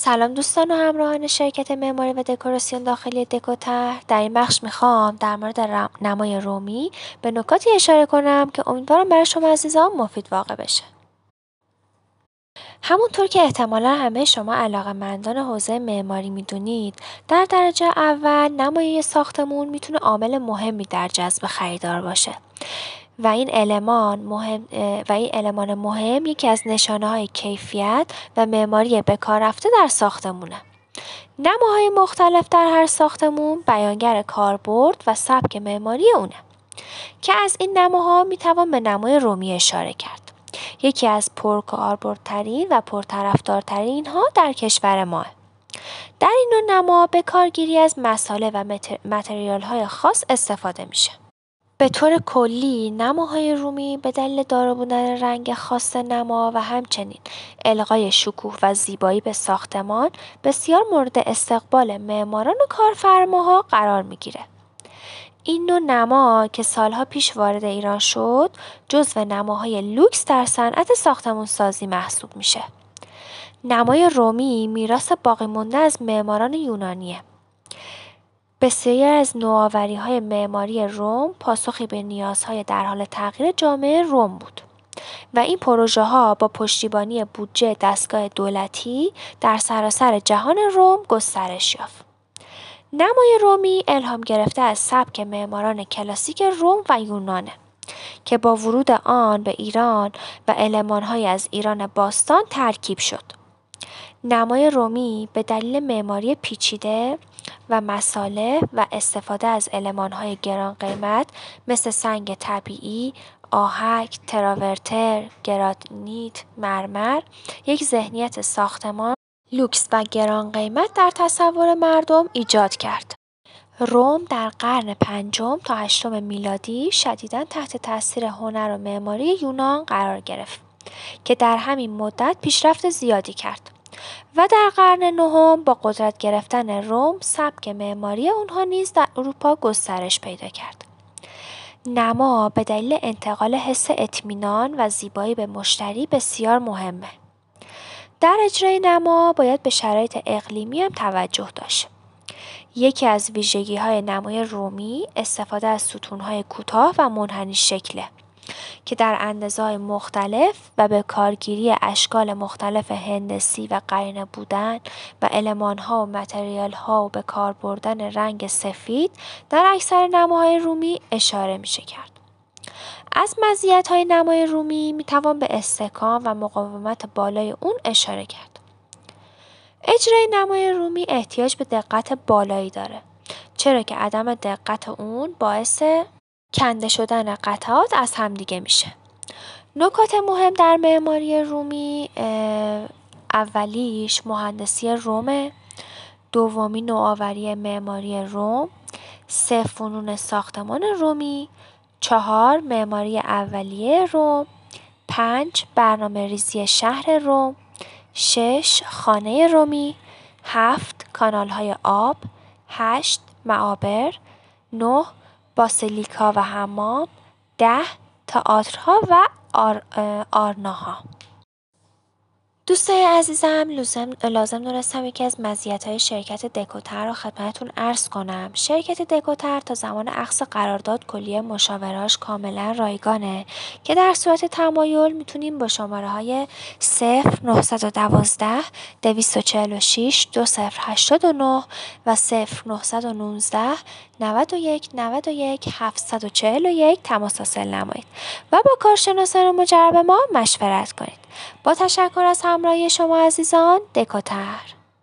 سلام دوستان و همراهان شرکت معماری و دکوراسیون داخلی دکوتر در این بخش می‌خوام در مورد نمای رومی به نکاتی اشاره کنم که امیدوارم برای شما عزیزان مفید واقع بشه. همونطور که احتمالا همه شما علاقه مندان حوزه معماری می‌دونید در درجه اول نمای ساختمون می‌تونه عامل مهمی در جذب خریدار باشه. و این المان مهم و این المان مهم یکی از نشانه های کیفیت و معماری به کار رفته در ساختمونه. نماهای مختلف در هر ساختمون بیانگر کاربرد و سبک معماری اونه که از این نماها می‌توان به نمای رومی اشاره کرد. یکی از پرکاربردترین و پرطرفدارترین ها در کشور ما. در این نوع نما به کارگیری از مساله و متریال های خاص استفاده میشه. به طور کلی نماهای رومی به دلیل دارا بودن رنگ خاص نما و همچنین القای شکوه و زیبایی به ساختمان بسیار مورد استقبال معماران و کارفرماها قرار می‌گیره. این نوع نما که سالها پیش وارد ایران شد جزو نماهای لوکس در صنعت ساختمون سازی محسوب میشه. نمای رومی میراث باقی مونده از معماران یونانیه بسیاری از های معماری روم پاسخی به نیازهای در حال تغییر جامعه روم بود و این ها با پشتیبانی بودجه دستگاه دولتی در سراسر جهان روم گسترش یافت. نمای رومی الهام گرفته از سبک معماران کلاسیک روم و یونانه که با ورود آن به ایران و المانهایی از ایران باستان ترکیب شد. نمای رومی به دلیل معماری پیچیده و مساله و استفاده از المانهای گران قیمت مثل سنگ طبیعی، آهک، تراورتر، گرانیت، مرمر یک ذهنیت ساختمان لوکس و گران قیمت در تصور مردم ایجاد کرد. روم در قرن پنجم تا هشتم میلادی شدیدا تحت تاثیر هنر و معماری یونان قرار گرفت که در همین مدت پیشرفت زیادی کرد. و در قرن نهم با قدرت گرفتن روم سبک معماری اونها نیز در اروپا گسترش پیدا کرد. نما به دلیل انتقال حس اطمینان و زیبایی به مشتری بسیار مهمه. در اجرای نما باید به شرایط اقلیمی هم توجه داشت. یکی از ویژگی های نمای رومی استفاده از ستون های کوتاه و منحنی شکله. که در اندازه‌های مختلف و به کارگیری اشکال مختلف هندسی و قرینه بودن و المان‌ها و ها و به کار بردن رنگ سفید در اکثر نماهای رومی اشاره میشه کرد. از های نمای رومی می‌توان به استحکام و مقاومت بالای اون اشاره کرد. اجرای نمای رومی احتیاج به دقت بالایی داره چرا که عدم دقت اون باعث کنده شدن قطعات از همدیگه میشه. نکات مهم در معماری رومی اولیش مهندسی رومه دومی نوآوری معماری روم سه فنون ساختمان رومی چهار معماری اولیه روم پنج برنامه ریزی شهر روم شش خانه رومی هفت کانال های آب هشت معابر نه باسیلیکا و حمام، ده تئاترها و آرناها. دوستای عزیزم لازم, لازم دونستم یکی از های شرکت دکوتر رو خدمتتون عرض کنم. شرکت دکوتر تا زمان اخص قرارداد کلیه مشاوراش کاملا رایگانه که در صورت تمایل می‌تونیم با شماره های 0 912 246 2089 و 0 919 91 91 741 تماس حاصل نمایید و با کارشناسان مجرب ما مشورت کنید. با تشکر از همراهی شما عزیزان دکوتر